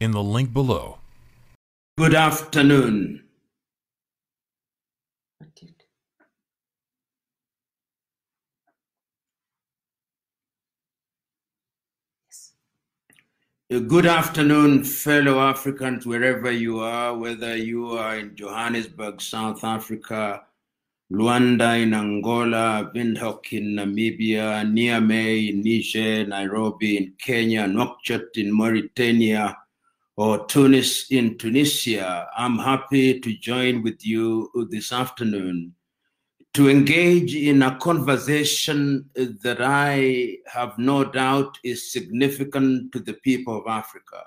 in the link below. Good afternoon. Good afternoon, fellow Africans, wherever you are, whether you are in Johannesburg, South Africa, Luanda in Angola, Windhoek in Namibia, Niamey in Niger, Nairobi in Kenya, Nouakchott in Mauritania, or Tunis in Tunisia. I'm happy to join with you this afternoon to engage in a conversation that I have no doubt is significant to the people of Africa.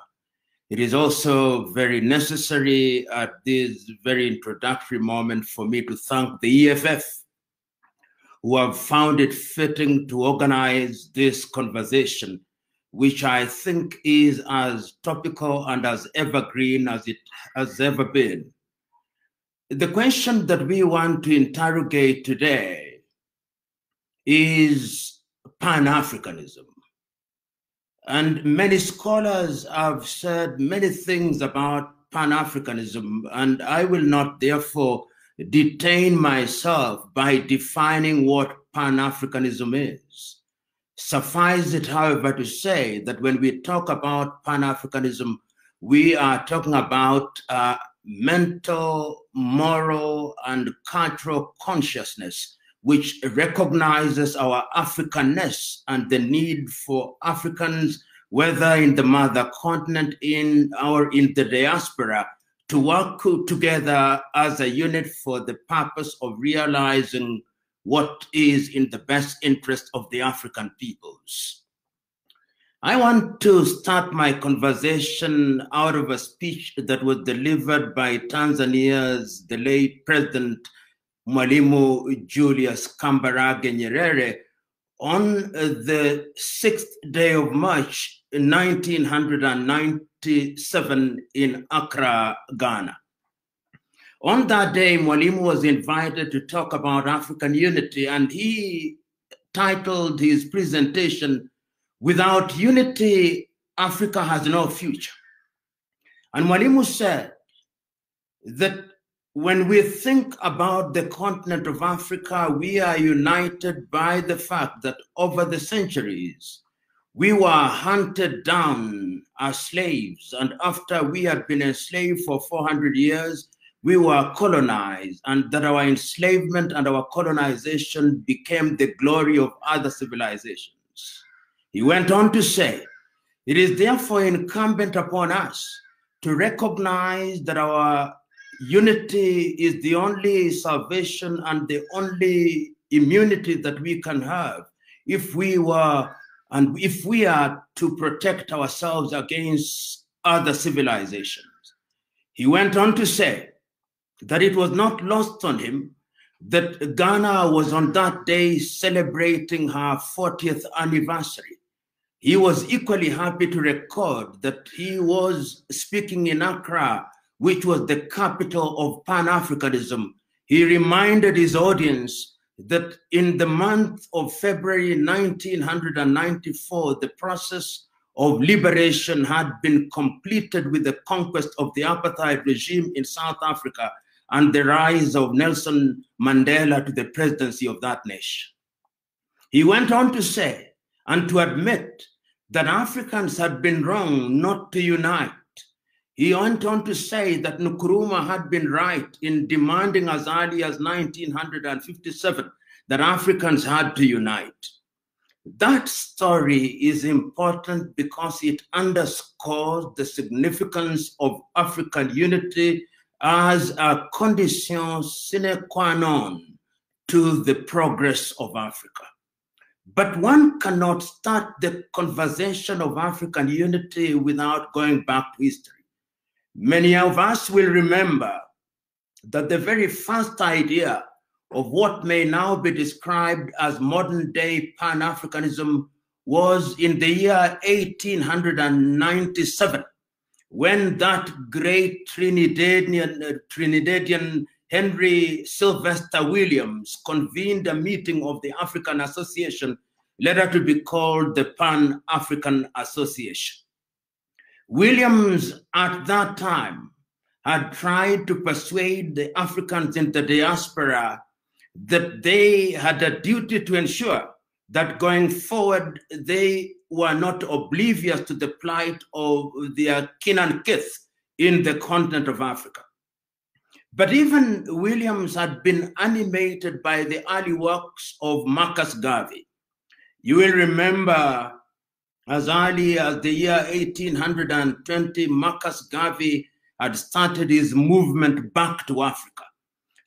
It is also very necessary at this very introductory moment for me to thank the EFF who have found it fitting to organize this conversation, which I think is as topical and as evergreen as it has ever been. The question that we want to interrogate today is Pan Africanism. And many scholars have said many things about Pan Africanism, and I will not therefore detain myself by defining what Pan Africanism is. Suffice it, however, to say that when we talk about Pan Africanism, we are talking about uh, mental, moral, and cultural consciousness, which recognizes our Africanness and the need for Africans, whether in the mother continent in or in the diaspora, to work together as a unit for the purpose of realizing what is in the best interest of the African peoples. I want to start my conversation out of a speech that was delivered by Tanzania's the late President Mwalimu Julius Kambarage Nyerere on the 6th day of March 1997 in Accra, Ghana. On that day, Mwalimu was invited to talk about African unity, and he titled his presentation Without unity, Africa has no future. And Mwalimu said that when we think about the continent of Africa, we are united by the fact that over the centuries, we were hunted down as slaves. And after we had been enslaved for 400 years, we were colonized, and that our enslavement and our colonization became the glory of other civilizations. He went on to say, It is therefore incumbent upon us to recognize that our unity is the only salvation and the only immunity that we can have if we were and if we are to protect ourselves against other civilizations. He went on to say that it was not lost on him that Ghana was on that day celebrating her 40th anniversary. He was equally happy to record that he was speaking in Accra, which was the capital of Pan Africanism. He reminded his audience that in the month of February 1994, the process of liberation had been completed with the conquest of the apartheid regime in South Africa and the rise of Nelson Mandela to the presidency of that nation. He went on to say and to admit that Africans had been wrong not to unite. He went on to say that Nkrumah had been right in demanding as early as 1957 that Africans had to unite. That story is important because it underscores the significance of African unity as a condition sine qua non to the progress of Africa. But one cannot start the conversation of African unity without going back to history. Many of us will remember that the very first idea of what may now be described as modern day Pan Africanism was in the year 1897 when that great Trinidadian, uh, Trinidadian Henry Sylvester Williams convened a meeting of the African Association, later to be called the Pan African Association. Williams, at that time, had tried to persuade the Africans in the diaspora that they had a duty to ensure that going forward they were not oblivious to the plight of their kin and kith in the continent of Africa. But even Williams had been animated by the early works of Marcus Garvey. You will remember as early as the year 1820, Marcus Garvey had started his movement back to Africa.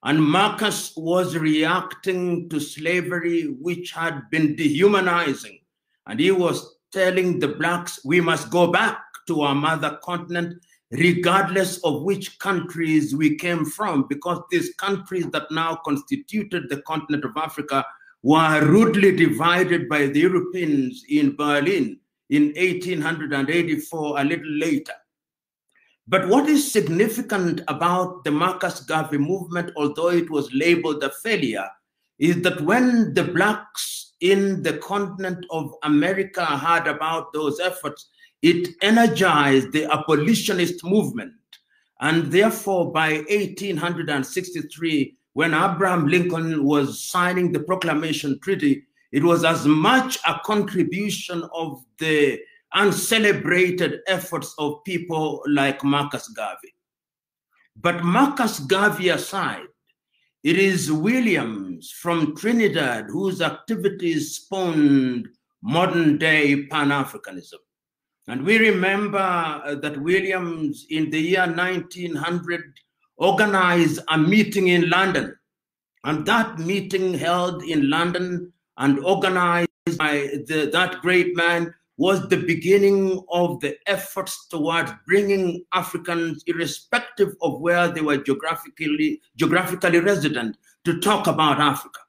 And Marcus was reacting to slavery, which had been dehumanizing. And he was telling the blacks, we must go back to our mother continent, regardless of which countries we came from, because these countries that now constituted the continent of Africa were rudely divided by the Europeans in Berlin in 1884, a little later. But what is significant about the Marcus Garvey movement, although it was labeled a failure, is that when the Blacks in the continent of America heard about those efforts, it energized the abolitionist movement. And therefore, by 1863, when Abraham Lincoln was signing the Proclamation Treaty, it was as much a contribution of the uncelebrated efforts of people like Marcus Garvey. But Marcus Garvey aside, it is Williams from Trinidad whose activities spawned modern day Pan Africanism. And we remember uh, that Williams in the year 1900 organized a meeting in London. And that meeting held in London and organized by the, that great man was the beginning of the efforts towards bringing Africans, irrespective of where they were geographically, geographically resident, to talk about Africa.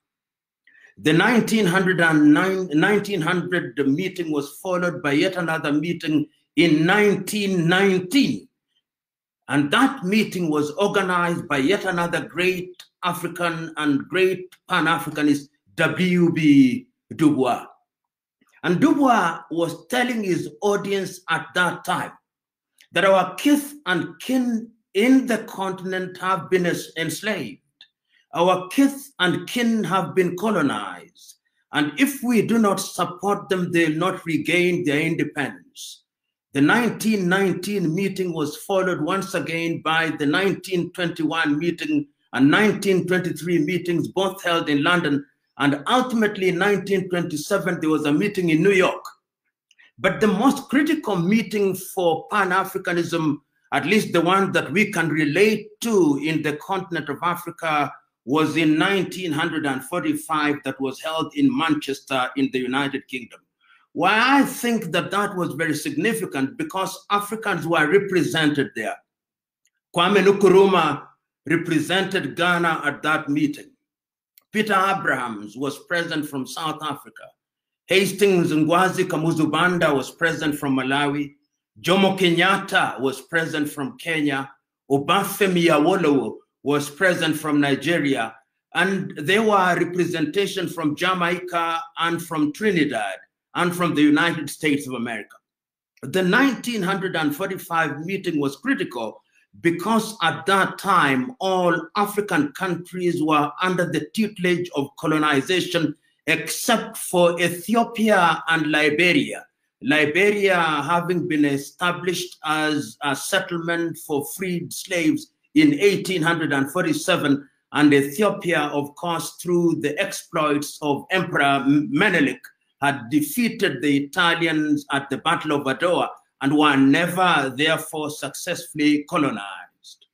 The 1909, 1900 meeting was followed by yet another meeting in 1919. And that meeting was organized by yet another great African and great Pan Africanist, W.B. Du Bois. And Dubois was telling his audience at that time that our kith and kin in the continent have been enslaved. Our kith and kin have been colonized. And if we do not support them, they'll not regain their independence. The 1919 meeting was followed once again by the 1921 meeting and 1923 meetings, both held in London and ultimately, in 1927, there was a meeting in New York. But the most critical meeting for Pan Africanism, at least the one that we can relate to in the continent of Africa, was in 1945 that was held in Manchester in the United Kingdom. Why I think that that was very significant because Africans were represented there. Kwame Nkrumah represented Ghana at that meeting. Peter Abrahams was present from South Africa. Hastings Ngwazi Kamuzu Banda was present from Malawi. Jomo Kenyatta was present from Kenya. Obafemi Awolowo was present from Nigeria. And there were representation from Jamaica and from Trinidad and from the United States of America. The 1945 meeting was critical because at that time all African countries were under the tutelage of colonization except for Ethiopia and Liberia. Liberia having been established as a settlement for freed slaves in 1847, and Ethiopia, of course, through the exploits of Emperor Menelik, had defeated the Italians at the Battle of Adwa and were never, therefore, successfully colonized.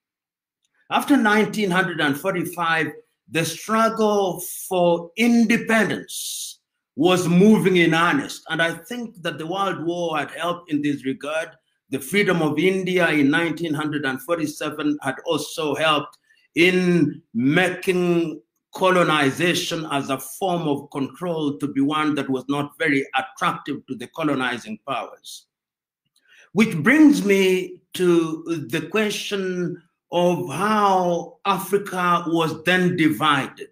After 1945, the struggle for independence was moving in earnest. And I think that the World War had helped in this regard. the freedom of India in 1947 had also helped in making colonization as a form of control to be one that was not very attractive to the colonizing powers. Which brings me to the question of how Africa was then divided.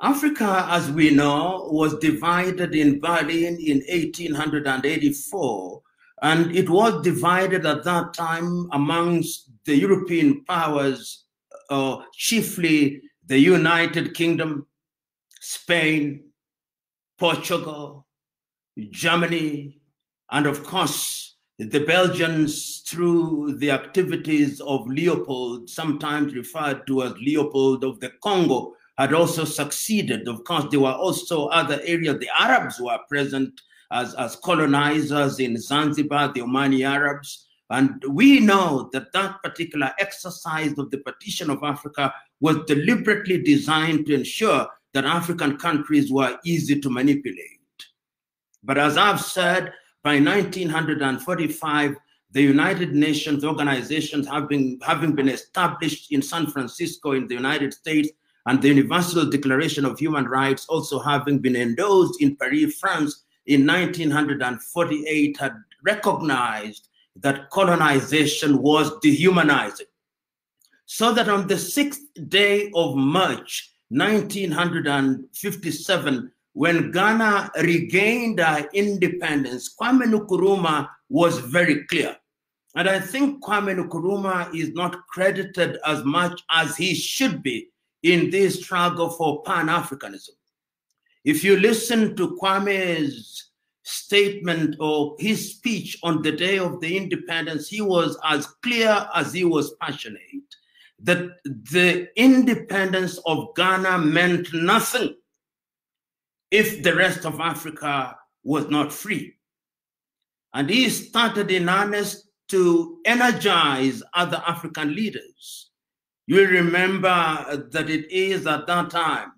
Africa, as we know, was divided in Berlin in 1884, and it was divided at that time amongst the European powers, uh, chiefly the United Kingdom, Spain, Portugal, Germany, and of course, the Belgians, through the activities of Leopold, sometimes referred to as Leopold of the Congo, had also succeeded. Of course, there were also other areas. The Arabs were present as, as colonizers in Zanzibar, the Omani Arabs. And we know that that particular exercise of the partition of Africa was deliberately designed to ensure that African countries were easy to manipulate. But as I've said, by 1945, the United Nations organizations been, having been established in San Francisco in the United States, and the Universal Declaration of Human Rights also having been endorsed in Paris, France in 1948, had recognized that colonization was dehumanizing. So that on the sixth day of March 1957, when Ghana regained our independence, Kwame Nkrumah was very clear. And I think Kwame Nkrumah is not credited as much as he should be in this struggle for Pan Africanism. If you listen to Kwame's statement or his speech on the day of the independence, he was as clear as he was passionate that the independence of Ghana meant nothing if the rest of Africa was not free. And he started in earnest to energize other African leaders. You remember that it is at that time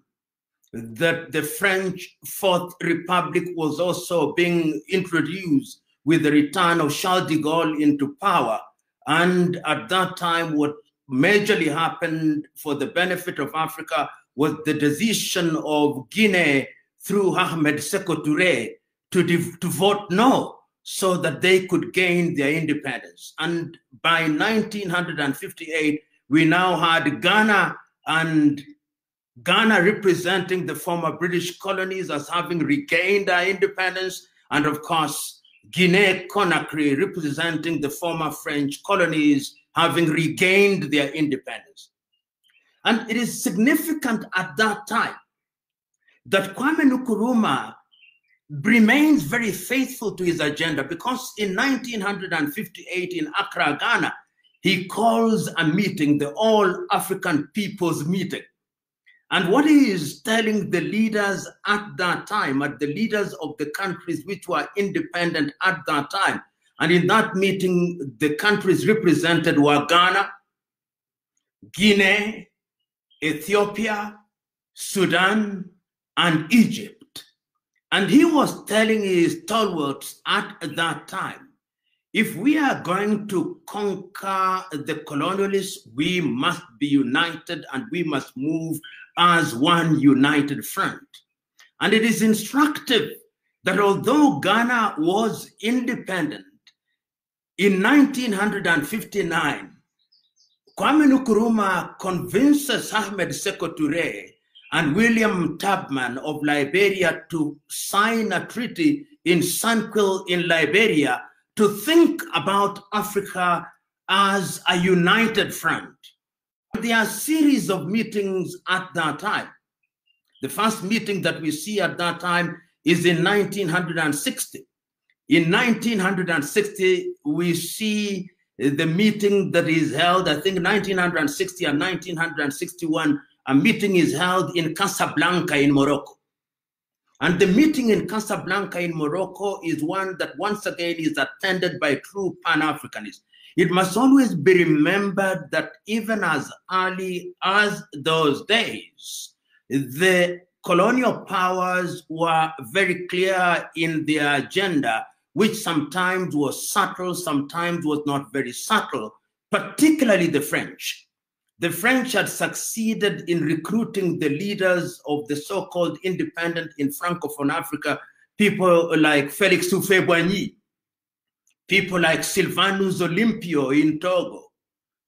that the French Fourth Republic was also being introduced with the return of Charles de Gaulle into power. And at that time, what majorly happened for the benefit of Africa was the decision of Guinea through Ahmed Sékou Touré to, to vote no so that they could gain their independence. And by 1958, we now had Ghana and Ghana representing the former British colonies as having regained their independence, and of course, Guinea Conakry representing the former French colonies having regained their independence. And it is significant at that time that Kwame Nkrumah remains very faithful to his agenda because in 1958 in Accra, Ghana, he calls a meeting, the All African People's Meeting. And what he is telling the leaders at that time, at the leaders of the countries which were independent at that time, and in that meeting, the countries represented were Ghana, Guinea, Ethiopia, Sudan, and Egypt. And he was telling his stalwarts at that time if we are going to conquer the colonialists, we must be united and we must move as one united front. And it is instructive that although Ghana was independent, in 1959, Kwame Nkrumah convinces Ahmed Sekou Touré and William Tubman of Liberia to sign a treaty in Sanniquellie in Liberia to think about Africa as a united front. There are a series of meetings at that time. The first meeting that we see at that time is in 1960. In 1960, we see the meeting that is held, I think 1960 and 1961, a meeting is held in Casablanca in Morocco. And the meeting in Casablanca in Morocco is one that once again is attended by true Pan Africanists. It must always be remembered that even as early as those days, the colonial powers were very clear in their agenda which sometimes was subtle, sometimes was not very subtle, particularly the French. The French had succeeded in recruiting the leaders of the so called independent in Francophone Africa, people like Felix Houphouët-Boigny, people like Sylvanus Olympio in Togo,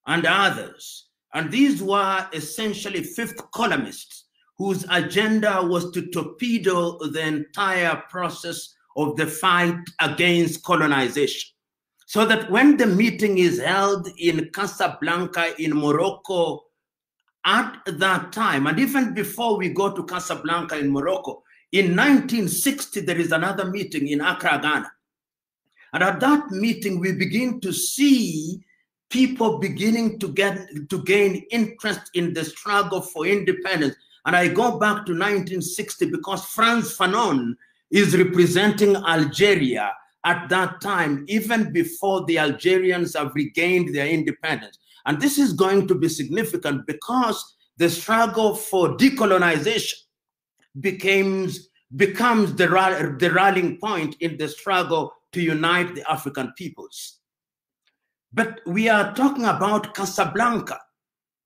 and others. And these were essentially fifth columnists whose agenda was to torpedo the entire process of the fight against colonization. So that when the meeting is held in Casablanca in Morocco at that time, and even before we go to Casablanca in Morocco, in 1960, there is another meeting in Accra, Ghana. And at that meeting, we begin to see people beginning to get to gain interest in the struggle for independence. And I go back to 1960 because Frantz Fanon is representing Algeria at that time, even before the Algerians have regained their independence. And this is going to be significant because the struggle for decolonization becomes, becomes the, the rallying point in the struggle to unite the African peoples. But we are talking about Casablanca.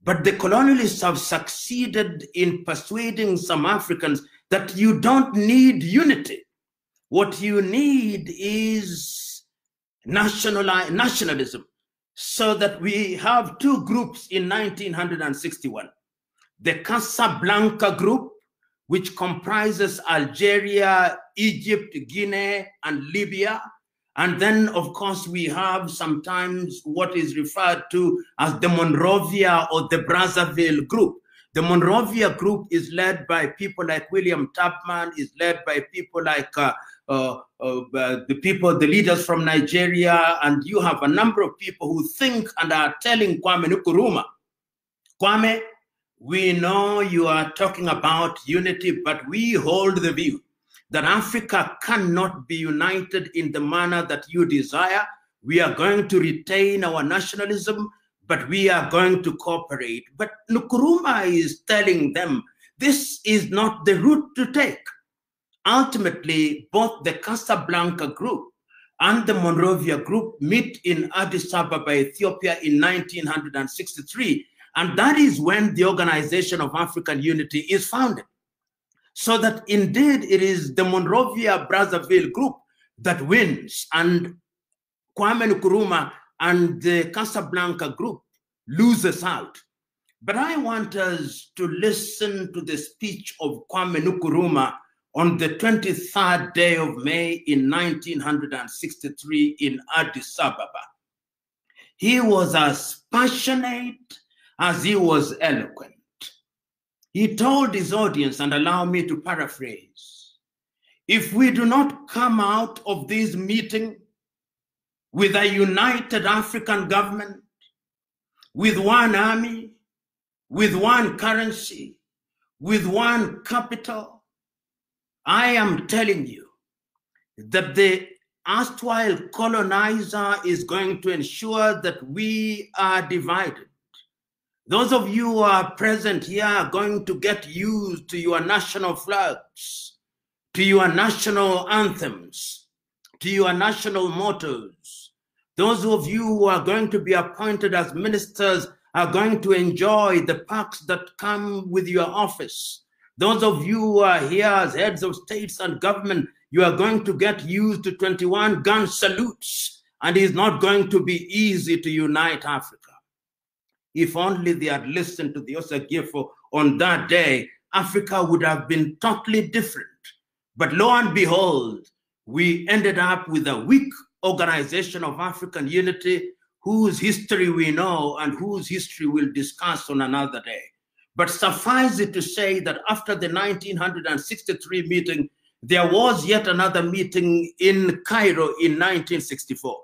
But the colonialists have succeeded in persuading some Africans that you don't need unity. What you need is national, nationalism. So that we have two groups in 1961 the Casablanca group, which comprises Algeria, Egypt, Guinea, and Libya, and then, of course, we have sometimes what is referred to as the Monrovia or the Brazzaville group. The Monrovia group is led by people like William Tubman, is led by people like uh, uh, uh, the people, the leaders from Nigeria, and you have a number of people who think and are telling Kwame Nkrumah, Kwame, we know you are talking about unity, but we hold the view that Africa cannot be united in the manner that you desire. We are going to retain our nationalism, but we are going to cooperate. But Nkrumah is telling them this is not the route to take. Ultimately, both the Casablanca group and the Monrovia group meet in Addis Ababa, Ethiopia in 1963. And that is when the Organization of African Unity is founded. So that indeed it is the Monrovia Brazzaville group that wins, and Kwame Nkrumah and the Casablanca group loses out. But I want us to listen to the speech of Kwame Nkrumah on the 23rd day of May in 1963 in Addis Ababa. He was as passionate as he was eloquent. He told his audience, and allow me to paraphrase if we do not come out of this meeting with a united African government, with one army, with one currency, with one capital, I am telling you that the erstwhile colonizer is going to ensure that we are divided those of you who are present here are going to get used to your national flags, to your national anthems, to your national mottos. Those of you who are going to be appointed as ministers are going to enjoy the perks that come with your office. Those of you who are here as heads of states and government, you are going to get used to 21 gun salutes, and it's not going to be easy to unite Africa. If only they had listened to the Osagyefo on that day, Africa would have been totally different. But lo and behold, we ended up with a weak organization of African unity whose history we know and whose history we'll discuss on another day. But suffice it to say that after the 1963 meeting, there was yet another meeting in Cairo in 1964.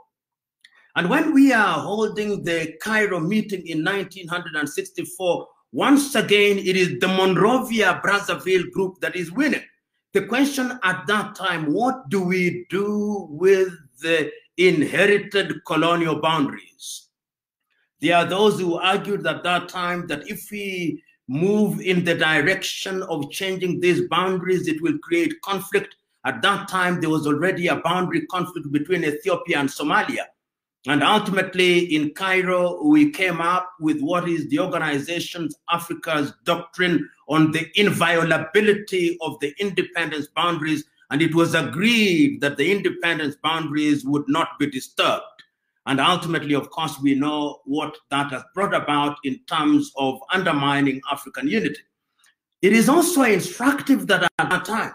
And when we are holding the Cairo meeting in 1964, once again, it is the Monrovia Brazzaville group that is winning. The question at that time, what do we do with the inherited colonial boundaries? There are those who argued at that time that if we move in the direction of changing these boundaries, it will create conflict At that time, there was already a boundary conflict between Ethiopia and Somalia. And ultimately, in Cairo, we came up with what is the Organization Africa's doctrine on the inviolability of the independence boundaries. And it was agreed that the independence boundaries would not be disturbed. And ultimately, of course, we know what that has brought about in terms of undermining African unity. It is also instructive that at that time,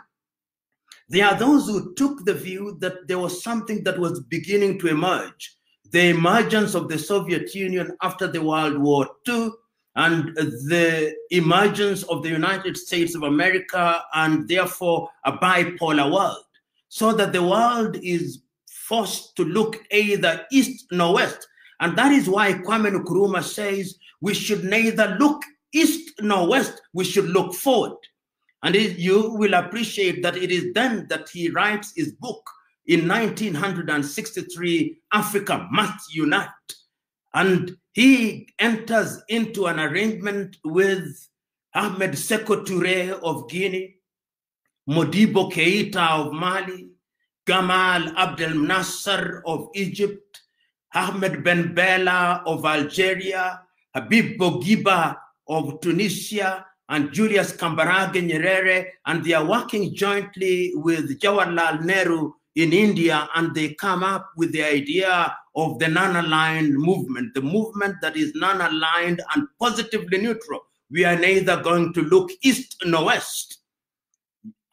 there are those who took the view that there was something that was beginning to emerge the emergence of the Soviet Union after the World War II and the emergence of the United States of America and therefore a bipolar world, so that the world is forced to look either east nor west. And that is why Kwame Nkrumah says we should neither look east nor west, we should look forward. And it, you will appreciate that it is then that he writes his book, in 1963, Africa must unite. And he enters into an arrangement with Ahmed Sekou Touré of Guinea, Modibo Keita of Mali, Gamal Abdel Nasser of Egypt, Ahmed Ben Bella of Algeria, Habib Bourguiba of Tunisia, and Julius Kambarage Nyerere, and they are working jointly with Jawaharlal Nehru in India and they come up with the idea of the non-aligned movement, the movement that is non-aligned and positively neutral. We are neither going to look east nor west.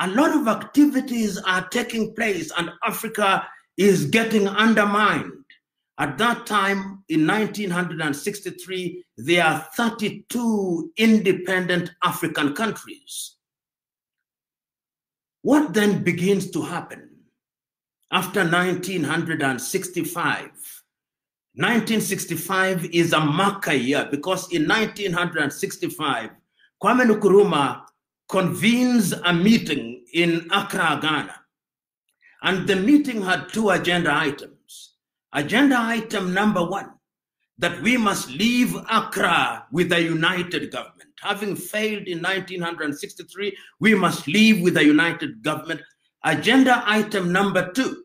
A lot of activities are taking place and Africa is getting undermined. At that time, in 1963, there are 32 independent African countries. What then begins to happen? after 1965. 1965 is a marker year because in 1965, Kwame Nkrumah convenes a meeting in Accra, Ghana. And the meeting had two agenda items. Agenda item number one, that we must leave Accra with a united government. Having failed in 1963, we must leave with a united government Agenda item number two,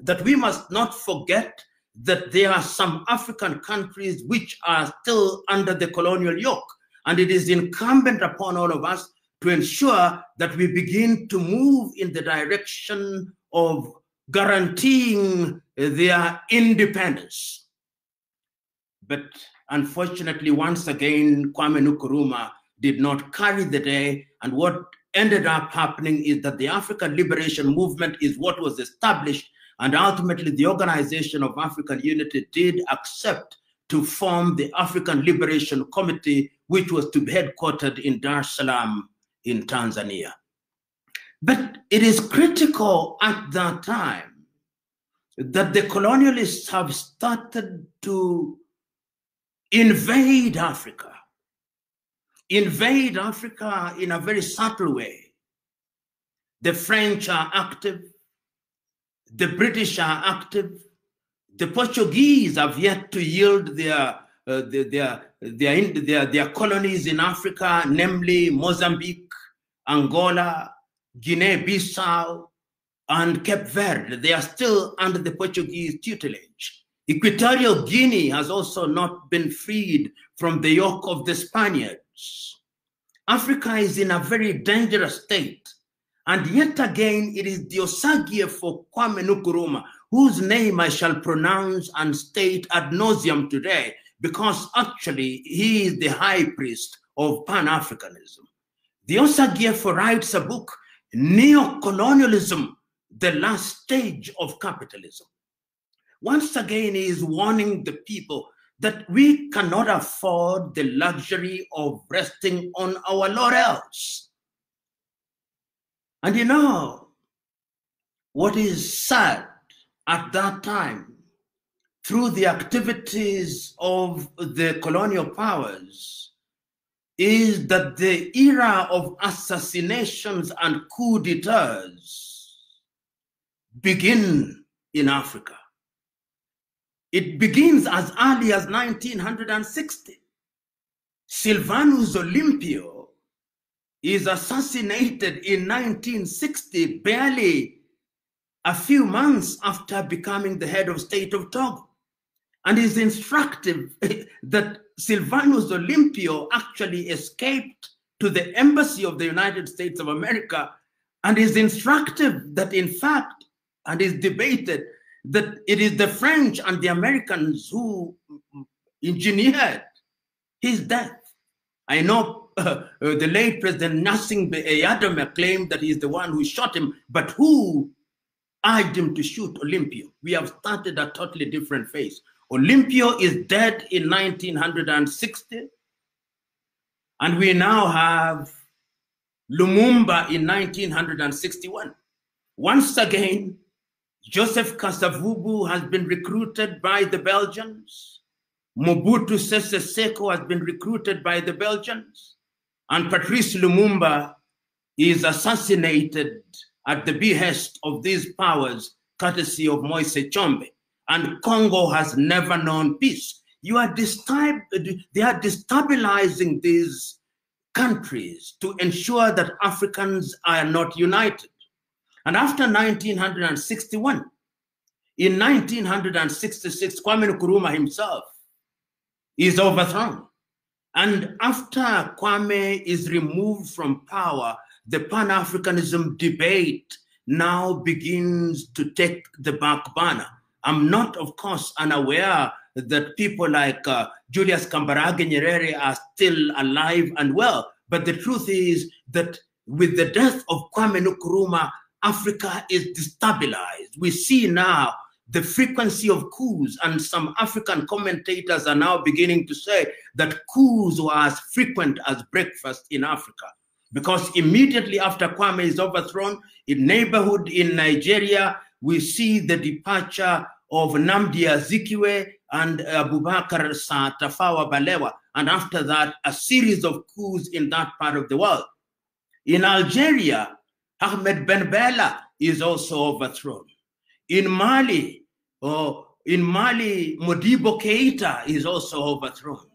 that we must not forget that there are some African countries which are still under the colonial yoke. And it is incumbent upon all of us to ensure that we begin to move in the direction of guaranteeing their independence. But unfortunately, once again, Kwame Nkrumah did not carry the day. And what ended up happening is that the African Liberation Movement is what was established, and ultimately the Organization of African Unity did accept to form the African Liberation Committee, which was to be headquartered in Dar es Salaam in Tanzania. But it is critical at that time that the colonialists have started to invade Africa invade Africa in a very subtle way. The French are active, the British are active, the Portuguese have yet to yield their uh, their, their, their, their, their colonies in Africa, namely Mozambique, Angola, Guinea-Bissau, and Cape Verde. They are still under the Portuguese tutelage. Equatorial Guinea has also not been freed from the yoke of the Spaniards. Africa is in a very dangerous state. And yet again, it is the Osagyefo Kwame Nkrumah, whose name I shall pronounce and state ad nauseum today, because actually he is the high priest of Pan-Africanism. The Osagyefo writes a book, Neo-Colonialism, the last stage of capitalism. Once again, he is warning the people that we cannot afford the luxury of resting on our laurels. And you know, what is sad at that time, through the activities of the colonial powers, is that the era of assassinations and coup d'etats begin in Africa. It begins as early as 1960. Sylvanus Olympio is assassinated in 1960, barely a few months after becoming the head of state of Togo. And it's instructive that Sylvanus Olympio actually escaped to the embassy of the United States of America and is instructive that, in fact, and is debated that it is the French and the Americans who engineered his death. I know uh, the late President Gnassingbé Eyadema claimed that he's the one who shot him, but who urged him to shoot Olympio? We have started a totally different phase. Olympio is dead in 1960, and we now have Lumumba in 1961. Once again, Joseph Kasavubu has been recruited by the Belgians. Mobutu Sese Seko has been recruited by the Belgians. And Patrice Lumumba is assassinated at the behest of these powers, courtesy of Moise Tshombe and Congo has never known peace. You are distab- they are destabilizing these countries to ensure that Africans are not united. And after 1961, in 1966, Kwame Nkrumah himself is overthrown. And after Kwame is removed from power, the Pan Africanism debate now begins to take the back burner. I'm not, of course, unaware that people like uh, Julius Kambarage Nyerere are still alive and well. But the truth is that with the death of Kwame Nkrumah, Africa is destabilized. We see now the frequency of coups, and some African commentators are now beginning to say that coups were as frequent as breakfast in Africa. Because immediately after Kwame is overthrown, in neighborhood in Nigeria, we see the departure of Nnamdi Azikiwe and Abubakar Sa Tafawa Balewa. And after that, a series of coups in that part of the world. In Algeria, Ahmed Ben Bella is also overthrown. In Mali, oh, in Mali, Modibo Keita is also overthrown.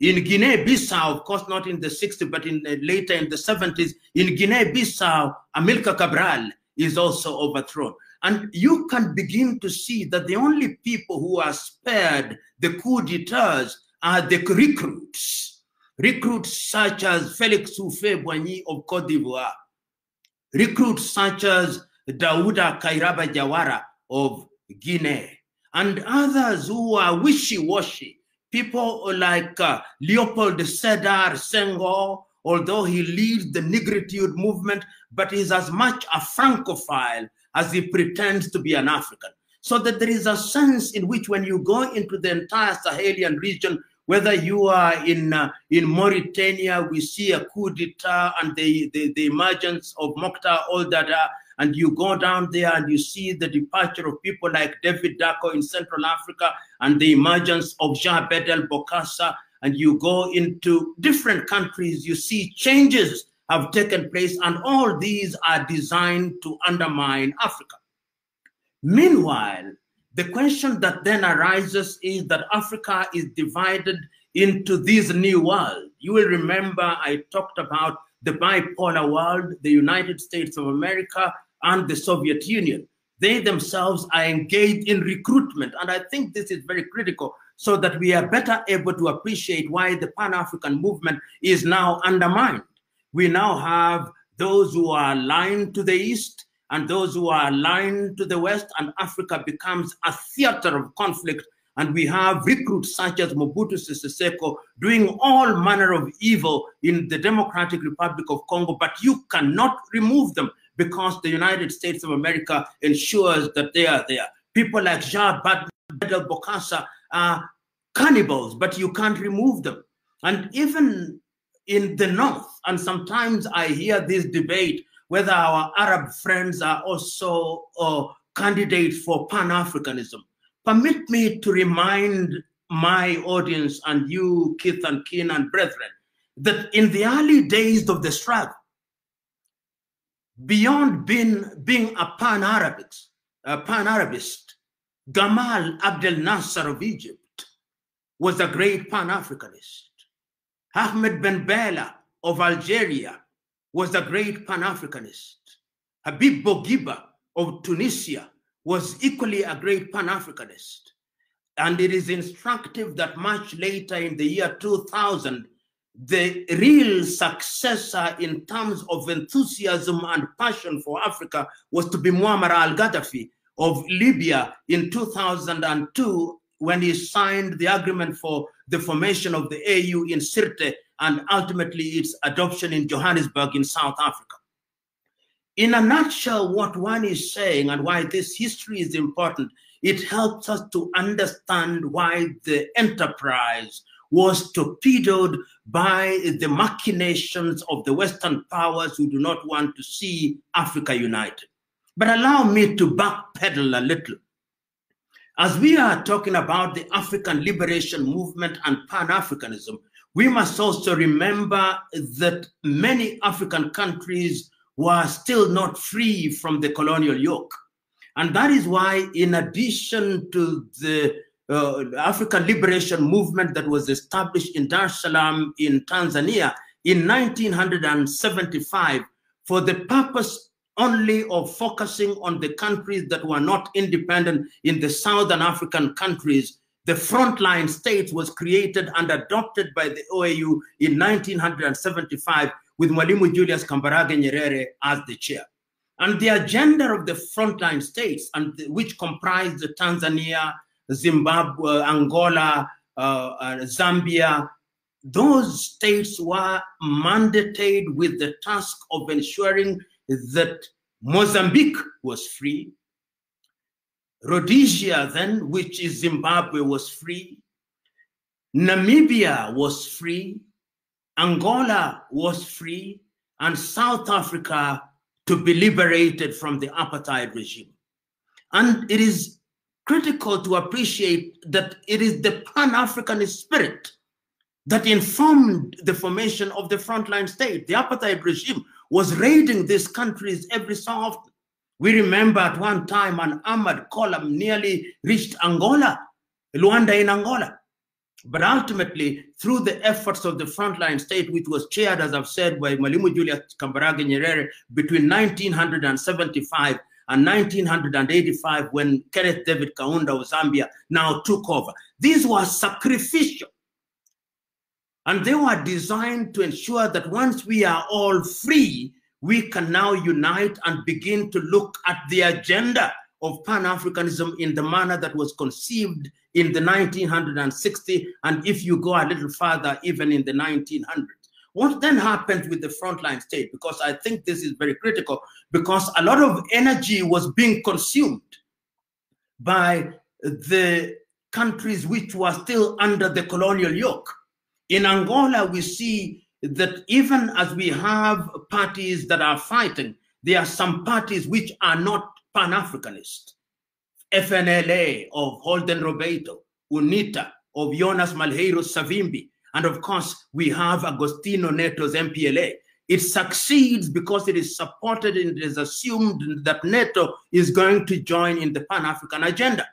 In Guinea-Bissau, of course, not in the 60s, but in uh, later in the 70s, in Guinea-Bissau, Amilcar Cabral is also overthrown. And you can begin to see that the only people who are spared the coup d'etats are the recruits. Recruits such as Felix Houphouët-Boigny of Cote d'Ivoire. Recruits such as Dauda Kairaba Jawara of Guinea. And others who are wishy-washy. People like uh, Leopold Sedar Senghor, although he leads the Negritude movement, but is as much a Francophile as he pretends to be an African. So that there is a sense in which when you go into the entire Sahelian region, whether you are in uh, in Mauritania, we see a coup d'etat and the, the, the emergence of Mokhtar Ould-Daddah, and you go down there and you see the departure of people like David Dacko in Central Africa and the emergence of Jean Bedel Bokassa, and you go into different countries, you see changes have taken place, and all these are designed to undermine Africa. Meanwhile, the question that then arises is that Africa is divided into this new world. You will remember I talked about the bipolar world, the United States of America, and the Soviet Union. They themselves are engaged in recruitment. And I think this is very critical so that we are better able to appreciate why the Pan African movement is now undermined we now have those who are aligned to the east and those who are aligned to the west, and Africa becomes a theater of conflict. And we have recruits such as Mobutu Sese Seko doing all manner of evil in the Democratic Republic of Congo, but you cannot remove them because the United States of America ensures that they are there. People like Jean Bedel Bokassa are cannibals, but you can't remove them. And even in the north. And sometimes I hear this debate whether our Arab friends are also uh, candidates for Pan Africanism. Permit me to remind my audience and you, Keith and kin and brethren, that in the early days of the struggle, beyond being, being a pan Arabist, a pan Arabist, Gamal Abdel Nasser of Egypt was a great pan Africanist. Ahmed Ben Bella of Algeria was a great Pan Africanist. Habib Bourguiba of Tunisia was equally a great Pan Africanist. And it is instructive that much later in the year 2000, the real successor in terms of enthusiasm and passion for Africa was to be Muammar al Gaddafi of Libya in 2002 when he signed the agreement for the formation of the AU in Sirte and ultimately its adoption in Johannesburg in South Africa. In a nutshell, what one is saying and why this history is important, it helps us to understand why the enterprise was torpedoed by the machinations of the Western powers who do not want to see Africa united. But allow me to backpedal a little. As we are talking about the African liberation movement and Pan Africanism, we must also remember that many African countries were still not free from the colonial yoke. And that is why, in addition to the uh, African liberation movement that was established in Dar es Salaam in Tanzania in 1975, for the purpose only of focusing on the countries that were not independent in the Southern African countries, the frontline state was created and adopted by the OAU in 1975 with Mwalimu Julius Kambarage Nyerere as the chair. And the agenda of the frontline states, and which comprised Tanzania, Zimbabwe, Angola, uh, uh, Zambia, those states were mandated with the task of ensuring that Mozambique was free, Rhodesia, then, which is Zimbabwe, was free, Namibia was free, Angola was free, and South Africa to be liberated from the apartheid regime. And it is critical to appreciate that it is the Pan Africanist spirit that informed the formation of the frontline state. The apartheid regime was raiding these countries every so often. We remember at one time an armored column nearly reached Angola, Luanda in Angola. But ultimately, through the efforts of the frontline state, which was chaired, as I've said, by Mwalimu Julius Kambarage Nyerere between 1975 and 1985, when Kenneth David Kaunda of Zambia now took over, these were sacrificial. And they were designed to ensure that once we are all free, we can now unite and begin to look at the agenda of Pan Africanism in the manner that was conceived in the 1960, and if you go a little further, even in the 1900s. What then happened with the frontline state? Because I think this is very critical, because a lot of energy was being consumed by the countries which were still under the colonial yoke. In Angola, we see that even as we have parties that are fighting, there are some parties which are not Pan Africanist. FNLA of Holden Roberto, UNITA of Jonas Malheiro Savimbi, and of course, we have Agostinho Neto's MPLA. It succeeds because it is supported and it is assumed that Neto is going to join in the Pan African agenda.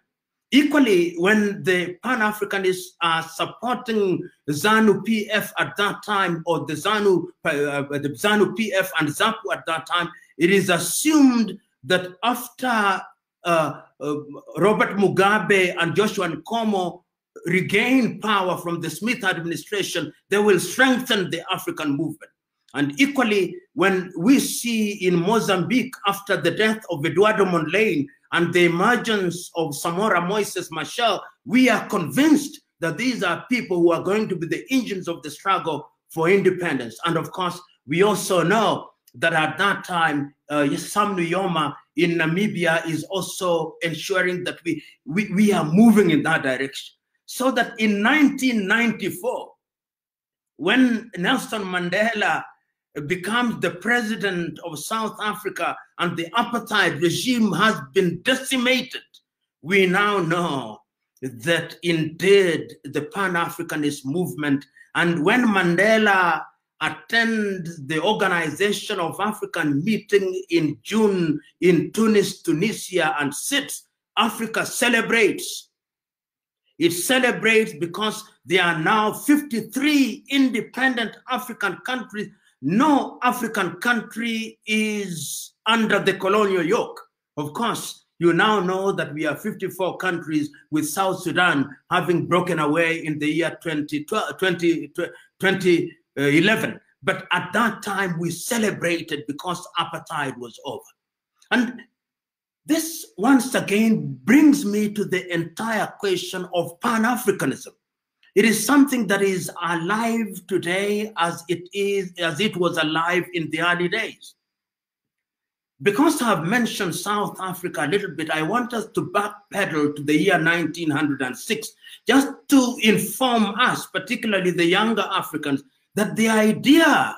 Equally, when the Pan Africanists are supporting ZANU PF at that time, or the ZANU, uh, the ZANU PF and ZAPU at that time, it is assumed that after uh, uh, Robert Mugabe and Joshua Nkomo regain power from the Smith administration, they will strengthen the African movement. And equally, when we see in Mozambique after the death of Eduardo Mondlane and the emergence of Samora Moises Machel, we are convinced that these are people who are going to be the engines of the struggle for independence. And of course, we also know that at that time, uh, Sam Nujoma in Namibia is also ensuring that we, we, we are moving in that direction. So that in 1994, when Nelson Mandela becomes the president of South Africa and the apartheid regime has been decimated, we now know that indeed the Pan Africanist movement, and when Mandela attends the Organization of African meeting in June in Tunis, Tunisia, and sits, Africa celebrates. It celebrates because there are now 53 independent African countries no African country is under the colonial yoke. Of course, You now know that we are 54 countries with South Sudan having broken away in the year 2012, 20, 2011. Uh, but at that time, we celebrated because apartheid was over. And this once again brings me to the entire question of Pan Africanism. It is something that is alive today as it is as it was alive in the early days. Because I've mentioned South Africa a little bit, I want us to backpedal to the year 1906 just to inform us, particularly the younger Africans, that the idea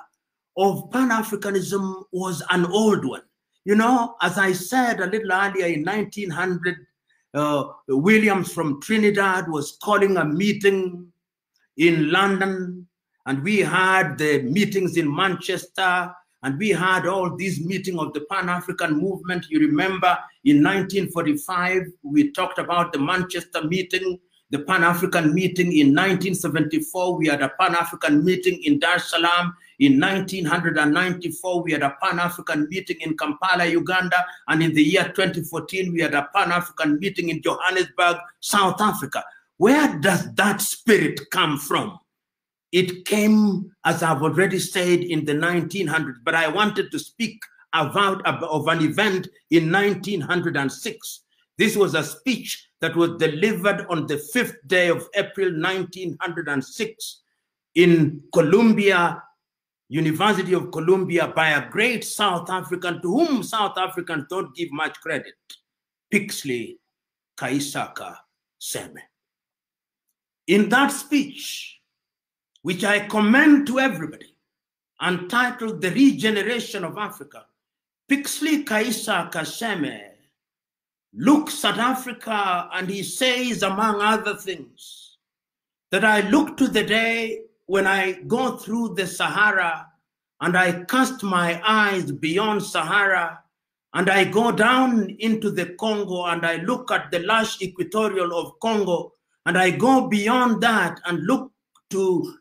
of Pan Africanism was an old one. You know, as I said a little earlier in 1900, uh, Williams from Trinidad was calling a meeting in London, and we had the meetings in Manchester, and we had all these meetings of the Pan-African movement. You remember in 1945, we talked about the Manchester meeting, the Pan-African meeting in 1974. We had a Pan-African meeting in Dar es Salaam. In 1994, we had a Pan-African meeting in Kampala, Uganda. And in the year 2014, we had a Pan-African meeting in Johannesburg, South Africa. Where does that spirit come from? It came, as I've already said, in the 1900s, but I wanted to speak about of an event in 1906. This was a speech that was delivered on the fifth day of April 1906 in Columbia, University of Columbia, by a great South African to whom South Africans don't give much credit, Pixley ka Isaka Seme. In that speech, which I commend to everybody, entitled The Regeneration of Africa, Pixley ka Isaka Seme looks at Africa and he says, among other things, that I look to the day when I go through the Sahara and I cast my eyes beyond Sahara and I go down into the Congo and I look at the lush equatorial of Congo and I go beyond that and look to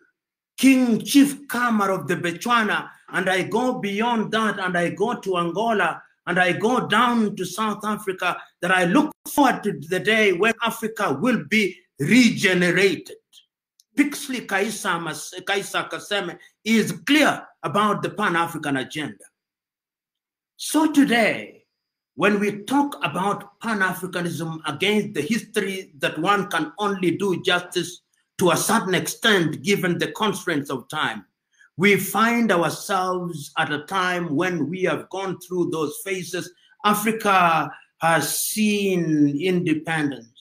King Chief Khama of the Bechuana, and I go beyond that and I go to Angola and I go down to South Africa, that I look forward to the day when Africa will be regenerated. Pixley ka Isaka Seme is clear about the Pan African agenda. So today, when we talk about Pan Africanism against the history that one can only do justice to a certain extent given the constraints of time, we find ourselves at a time when we have gone through those phases. Africa has seen independence.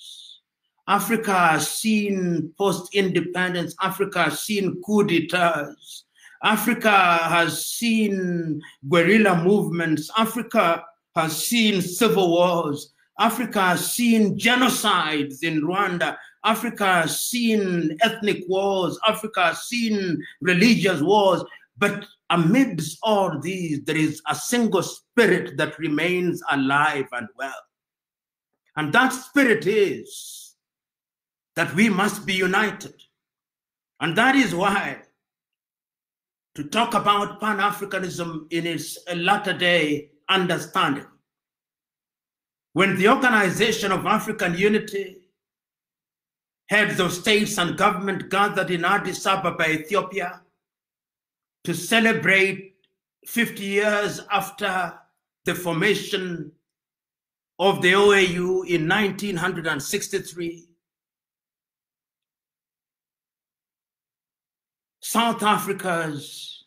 Africa has seen post independence. Africa has seen coup d'etats. Africa has seen guerrilla movements. Africa has seen civil wars. Africa has seen genocides in Rwanda. Africa has seen ethnic wars. Africa has seen religious wars. But amidst all these, there is a single spirit that remains alive and well. And that spirit is that we must be united. And that is why to talk about Pan Africanism in its latter day understanding. When the Organization of African Unity, heads of states and government gathered in Addis Ababa, Ethiopia, to celebrate 50 years after the formation of the OAU in 1963, South Africa's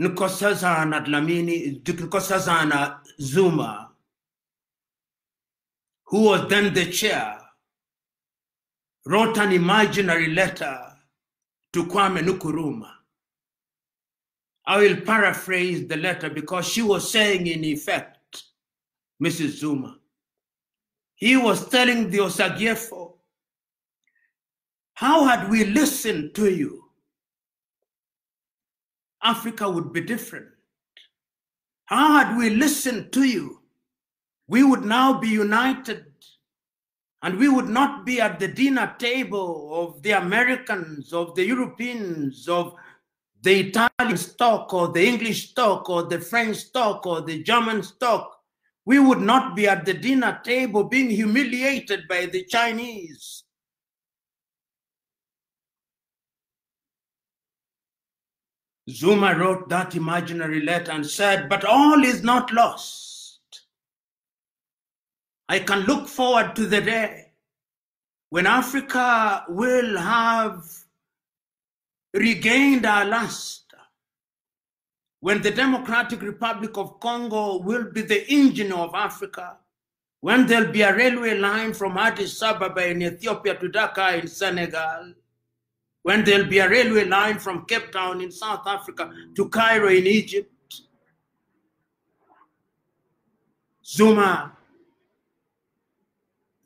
Nkosazana Dlamini, Nkosazana Zuma, who was then the chair, wrote an imaginary letter to Kwame Nkrumah. I will paraphrase the letter because she was saying, in effect, Mrs. Zuma, he was telling the Osagyefo, how had we listened to you? Africa would be different. How had we listened to you? We would now be united and we would not be at the dinner table of the Americans, of the Europeans, of the Italian stock or the English stock or the French stock or the German stock. we would not be at the dinner table being humiliated by the Chinese. Zuma wrote that imaginary letter and said, But all is not lost. I can look forward to the day when Africa will have regained our luster, when the Democratic Republic of Congo will be the engine of Africa, when there'll be a railway line from Addis Ababa in Ethiopia to Dakar in Senegal, when there'll be a railway line from Cape Town in South Africa to Cairo in Egypt. Zuma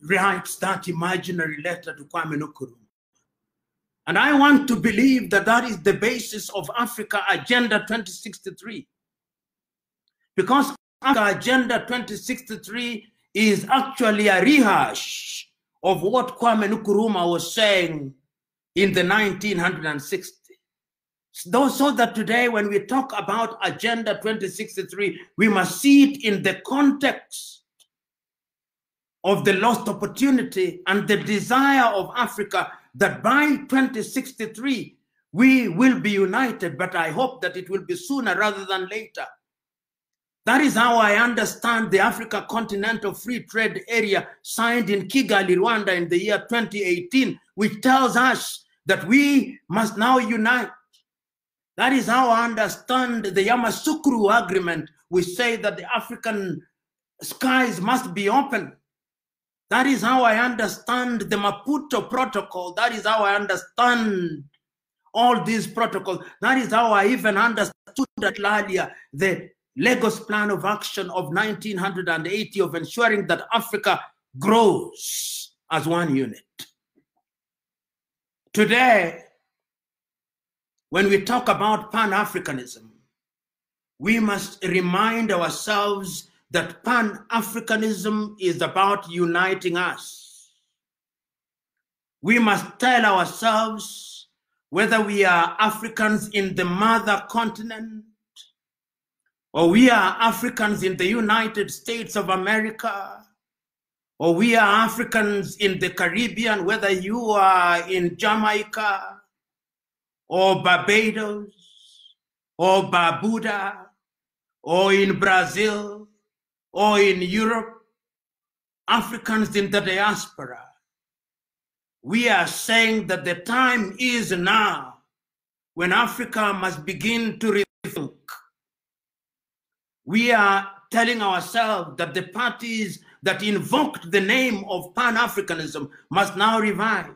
writes that imaginary letter to Kwame Nkrumah. And I want to believe that that is the basis of Africa Agenda 2063. Because Africa Agenda 2063 is actually a rehash of what Kwame Nkrumah was saying in the 1960s. So, so that today, when we talk about Agenda 2063, we must see it in the context of the lost opportunity and the desire of Africa that by 2063 we will be united, but I hope that it will be sooner rather than later. That is how I understand the Africa Continental Free Trade Area signed in Kigali, Rwanda in the year 2018, which tells us that we must now unite. That is how I understand the Yamoussoukro Agreement, We say that the African skies must be open that is how I understand the Maputo Protocol. That is how I understand all these protocols. That is how I even understood that earlier the Lagos Plan of Action of 1980 of ensuring that Africa grows as one unit. Today, when we talk about Pan Africanism, we must remind ourselves that Pan Africanism is about uniting us. We must tell ourselves whether we are Africans in the mother continent or we are Africans in the United States of America or we are Africans in the Caribbean, whether you are in Jamaica or Barbados or Barbuda or in Brazil or in Europe, Africans in the diaspora, we are saying that the time is now when Africa must begin to rethink. We are telling ourselves that the parties that invoked the name of Pan Africanism must now revive.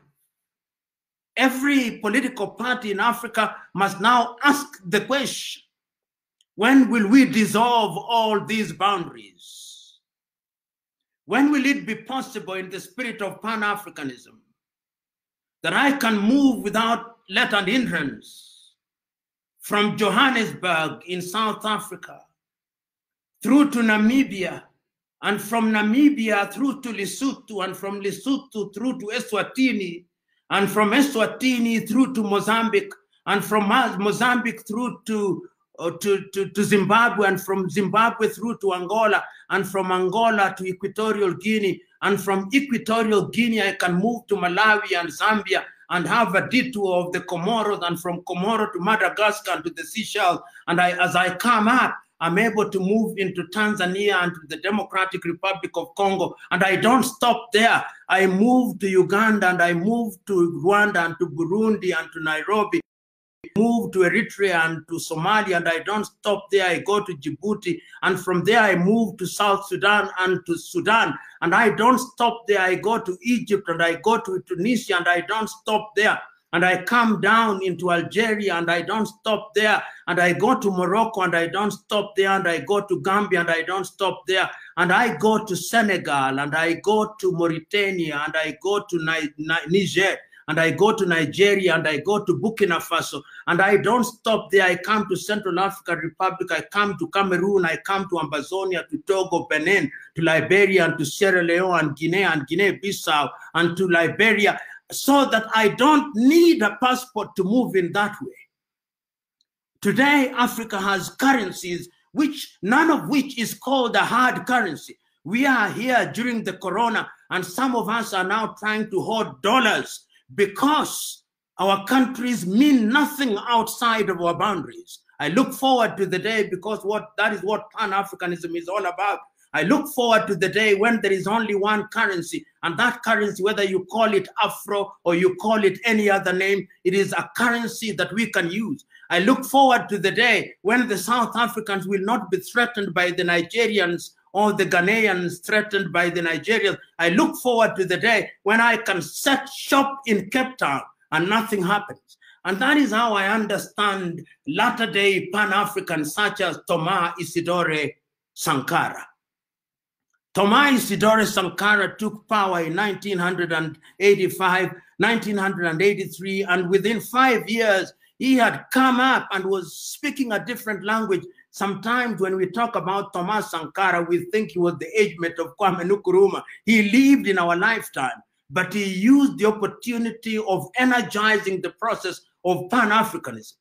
Every political party in Africa must now ask the question when will we dissolve all these boundaries? When will it be possible in the spirit of Pan Africanism that I can move without let and hindrance from Johannesburg in South Africa through to Namibia and from Namibia through to Lesotho and from Lesotho through to Eswatini and from Eswatini through to Mozambique and from Mozambique through to uh, to, to, to Zimbabwe and from Zimbabwe through to Angola and from Angola to Equatorial Guinea and from Equatorial Guinea I can move to Malawi and Zambia and have a detour of the Comoros and from Comoros to Madagascar and to the Seychelles. And I, as I come up I'm able to move into Tanzania and to the Democratic Republic of Congo. And I don't stop there. I move to Uganda and I move to Rwanda and to Burundi and to Nairobi I move to Eritrea and to Somalia, and I don't stop there. I go to Djibouti, and from there I move to South Sudan and to Sudan, and I don't stop there. I go to Egypt and I go to Tunisia, and I don't stop there. And I come down into Algeria and I don't stop there. And I go to Morocco and I don't stop there. And I go to Gambia and I don't stop there. And I go to Senegal and I go to Mauritania and I go to Niger and I go to Nigeria and I go to Burkina Faso and I don't stop there. I come to Central African Republic, I come to Cameroon, I come to Ambazonia, to Togo, Benin, to Liberia, and to Sierra Leone and Guinea and Guinea-Bissau and to Liberia, so that I don't need a passport to move in that way. Today, Africa has currencies which none of which is called a hard currency. We are here during the corona, and some of us are now trying to hoard dollars because our countries mean nothing outside of our boundaries. I look forward to the day because what that is what Pan-Africanism is all about. I look forward to the day when there is only one currency, and that currency, whether you call it Afro or you call it any other name, it is a currency that we can use. I look forward to the day when the South Africans will not be threatened by the Nigerians or the Ghanaians threatened by the Nigerians. I look forward to the day when I can set shop in Cape Town and nothing happens. And that is how I understand latter day Pan Africans such as Thomas Isidore Sankara. Thomas Isidore Sankara took power in 1985, 1983, and within five years, he had come up and was speaking a different language. Sometimes when we talk about Thomas Sankara, we think he was the age mate of Kwame Nkrumah. He lived in our lifetime, but he used the opportunity of energizing the process of Pan-Africanism.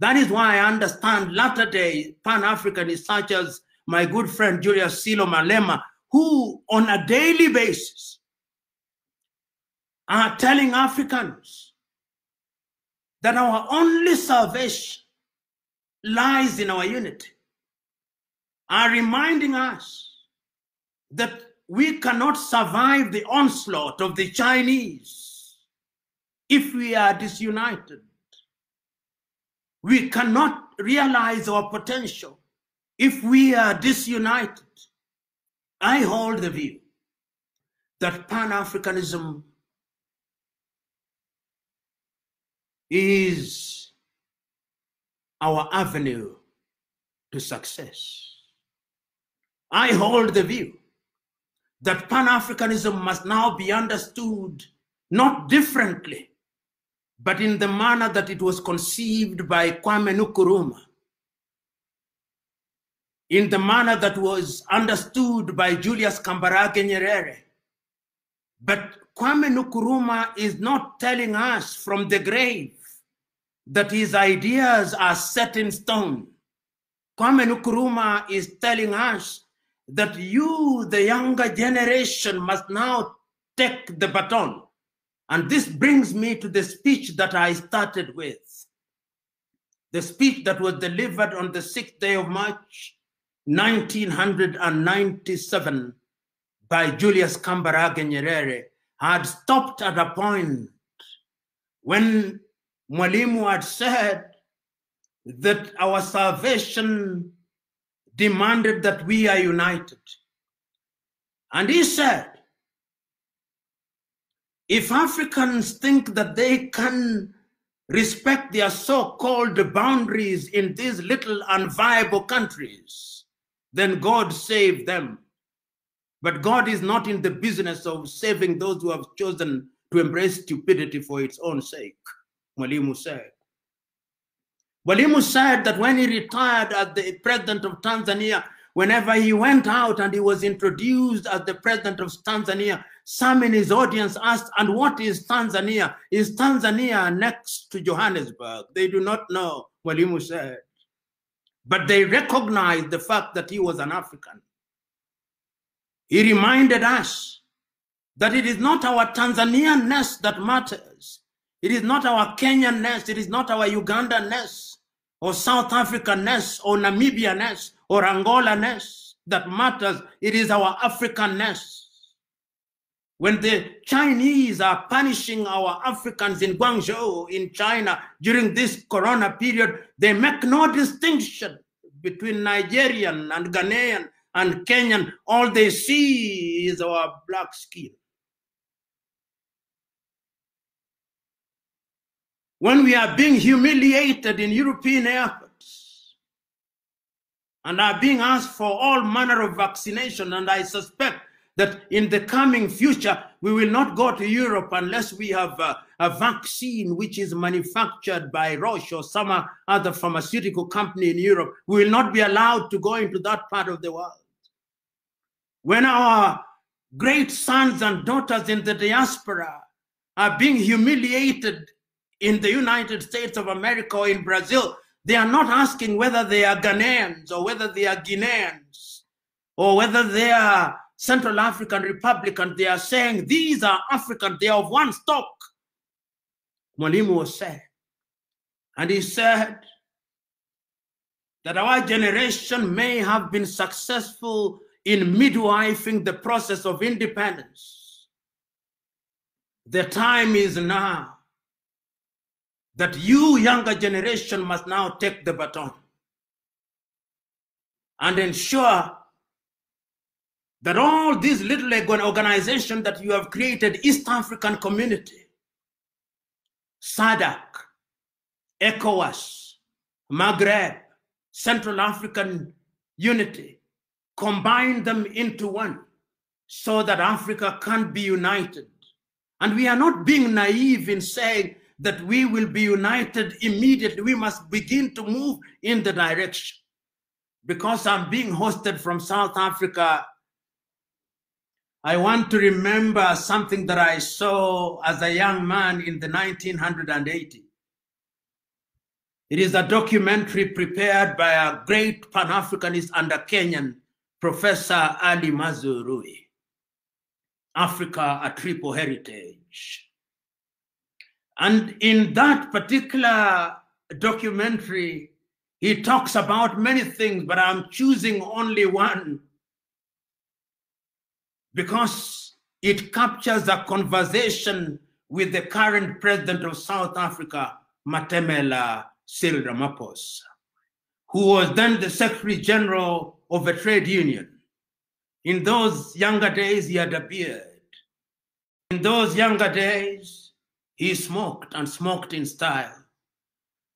That is why I understand latter-day Pan-Africanists such as my good friend Julius Sello Malema, who on a daily basis are telling Africans that our only salvation lies in our unity, are reminding us that we cannot survive the onslaught of the Chinese if we are disunited. We cannot realize our potential if we are disunited. I hold the view that Pan Africanism is our avenue to success. I hold the view that Pan Africanism must now be understood not differently, but in the manner that it was conceived by Kwame Nkrumah, in the manner that was understood by Julius Kambarage Nyerere. But Kwame Nkrumah is not telling us from the grave that his ideas are set in stone. Kwame Nkrumah is telling us that you, the younger generation, must now take the baton. And this brings me to the speech that I started with. The speech that was delivered on the 6th day of March, 1997, by Julius Kambarage Nyerere, had stopped at a point when Mwalimu had said that our salvation demanded that we are united. And he said, if Africans think that they can respect their so called boundaries in these little unviable countries, then God saved them. But God is not in the business of saving those who have chosen to embrace stupidity for its own sake, Mwalimu said. Mwalimu said that when he retired as the president of Tanzania, whenever he went out and he was introduced as the president of Tanzania, some in his audience asked, And what is Tanzania? Is Tanzania next to Johannesburg? They do not know, Mwalimu said. But they recognized the fact that he was an African. He reminded us that it is not our Tanzanianness that matters. It is not our Kenyanness. It is not our Ugandanness or South Africanness or Namibianness or Angolaness that matters. It is our Africanness. When the Chinese are punishing our Africans in Guangzhou, in China, during this corona period, they make no distinction between Nigerian and Ghanaian and Kenyan. All they see is our black skin. When we are being humiliated in European airports and are being asked for all manner of vaccination, and I suspect that in the coming future, we will not go to Europe unless we have a, a, vaccine which is manufactured by Roche or some other pharmaceutical company in Europe. We will not be allowed to go into that part of the world. When our great sons and daughters in the diaspora are being humiliated in the United States of America or in Brazil, They are not asking whether they are Ghanaians or whether they are Guineans or whether they are Central African Republican. They are saying these are African, they are of one stock. Mwalimu was said. And he said that our generation may have been successful in midwifing the process of independence. The time is now that you, younger generation, must now take the baton and ensure that all these little organizations that you have created, East African Community, SADC, ECOWAS, Maghreb, Central African Unity, combine them into one so that Africa can be united. And we are not being naive in saying that we will be united immediately. We must begin to move in the direction. Because I'm being hosted from South Africa, I want to remember something that I saw as a young man in the 1980. It is a documentary prepared by a great Pan Africanist and a Kenyan, Professor Ali Mazrui. Africa, a triple heritage. And in that particular documentary, he talks about many things, but I'm choosing only one because it captures a conversation with the current president of South Africa, Matamela Cyril Ramaphosa, who was then the Secretary General of a trade union. In those younger days, he had a beard. In those younger days, he smoked and smoked in style.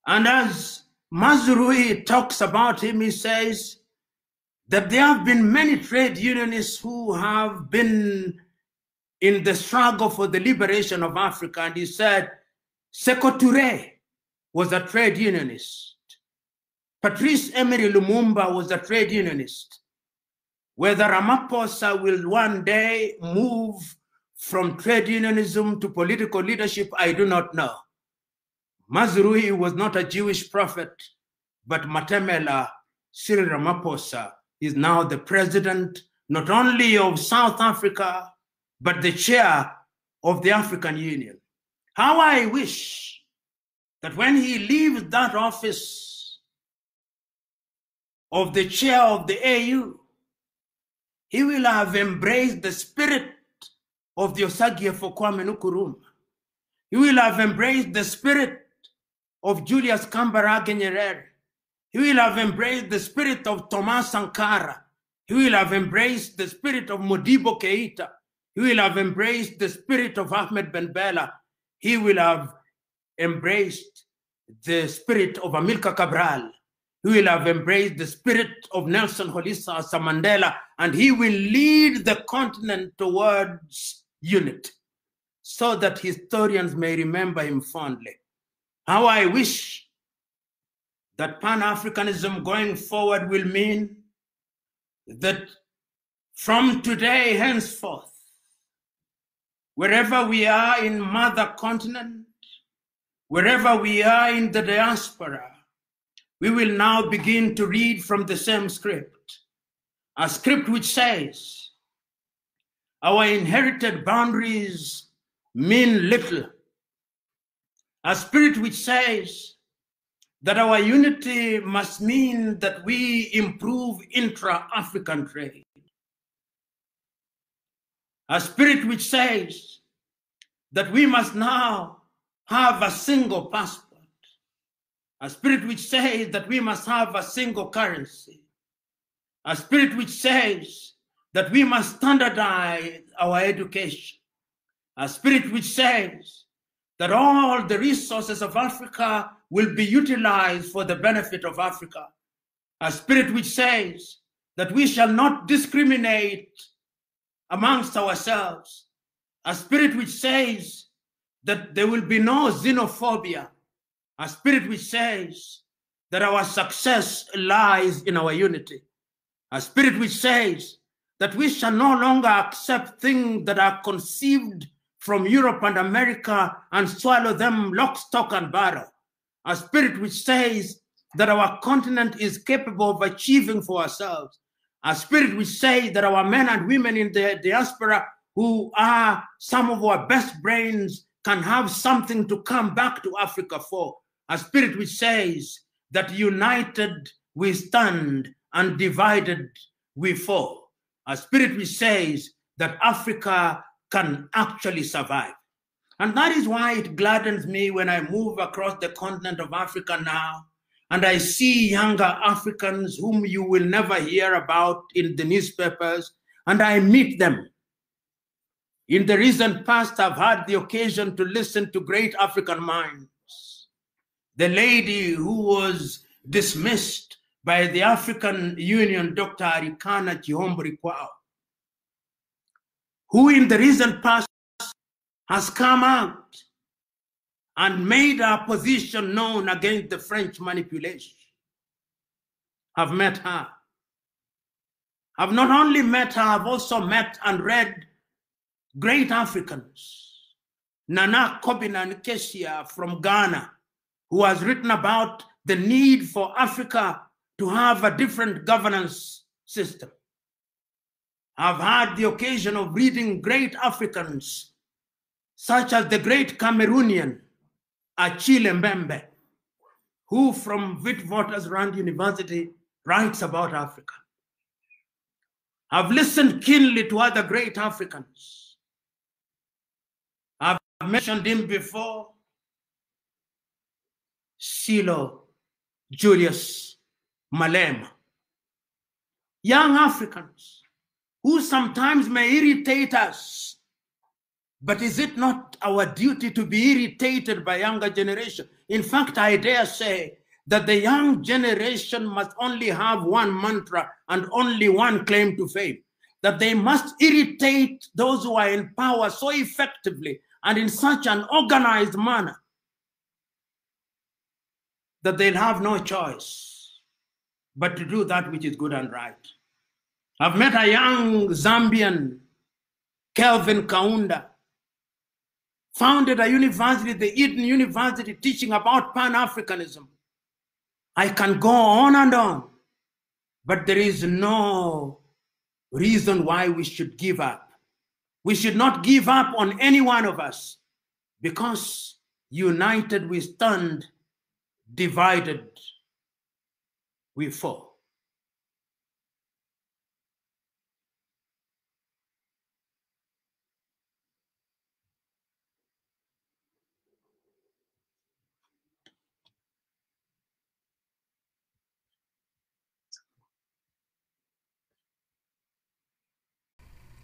And as Mazrui talks about him, he says that there have been many trade unionists who have been in the struggle for the liberation of Africa. And he said, Sekou Touré was a trade unionist. Patrice Emery Lumumba was a trade unionist. Whether Ramaphosa will one day move from trade unionism to political leadership, I do not know. Mazrui was not a Jewish prophet, but Matamela, Cyril Ramaphosa is now the president not only of South Africa, but the chair of the African Union. How I wish that when he leaves that office of the chair of the AU, he will have embraced the spirit of the Osagyefo Kwame Nkrumah. He will have embraced the spirit of Julius Kambarage Nyerere. He will have embraced the spirit of Thomas Sankara. He will have embraced the spirit of Modibo Keita. He will have embraced the spirit of Ahmed Ben Bella. He will have embraced the spirit of Amilcar Cabral. He will have embraced the spirit of Nelson Holisa Mandela, and he will lead the continent towards unity so that historians may remember him fondly. How I wish that Pan Africanism going forward will mean that from today henceforth, wherever we are in mother continent, wherever we are in the diaspora, we will now begin to read from the same script, a script which says, Our inherited boundaries mean little. A spirit which says that our unity must mean that we improve intra African trade. A spirit which says that we must now have a single passport, a spirit which says that we must have a single currency, a spirit which says that we must standardize our education, a spirit which says that all the resources of Africa will be utilized for the benefit of Africa, a spirit which says that we shall not discriminate amongst ourselves, a spirit which says that there will be no xenophobia, a spirit which says that our success lies in our unity, a spirit which says that we shall no longer accept things that are conceived from Europe and America and swallow them lock, stock, and barrel, a spirit which says that our continent is capable of achieving for ourselves. A spirit which says that our men and women in the diaspora who are some of our best brains can have something to come back to Africa for. A spirit which says that united we stand and divided we fall. A spirit which says that Africa can actually survive. And that is why it gladdens me when I move across the continent of Africa now and I see younger Africans whom you will never hear about in the newspapers, and I meet them. In the recent past, I've had the occasion to listen to great African minds. The lady who was dismissed by the African Union, Dr. Arikana Chihombori Quao, who in the recent past has come out and made our position known against the French manipulation. I've met her. I've not only met her, I've also met and read great Africans. Nana Kobina Nketsia from Ghana, who has written about the need for Africa to have a different governance system. I've had the occasion of reading great Africans, such as the great Cameroonian Achille Mbembe, who from Witwatersrand University writes about Africa. I've listened keenly to other great Africans. I've mentioned him before. Sello Julius Malema. Young Africans who sometimes may irritate us but is it not our duty to be irritated by younger generation? In fact, I dare say that the young generation must only have one mantra and only one claim to fame that they must irritate those who are in power so effectively and in such an organized manner that they'll have no choice but to do that which is good and right. I've met a young Zambian, Kelvin Kaunda, founded a university, the Eden University, teaching about Pan Africanism. I can go on and on, but there is no reason why we should give up. We should not give up on any one of us because united we stand, divided we fall.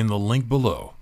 in the link below.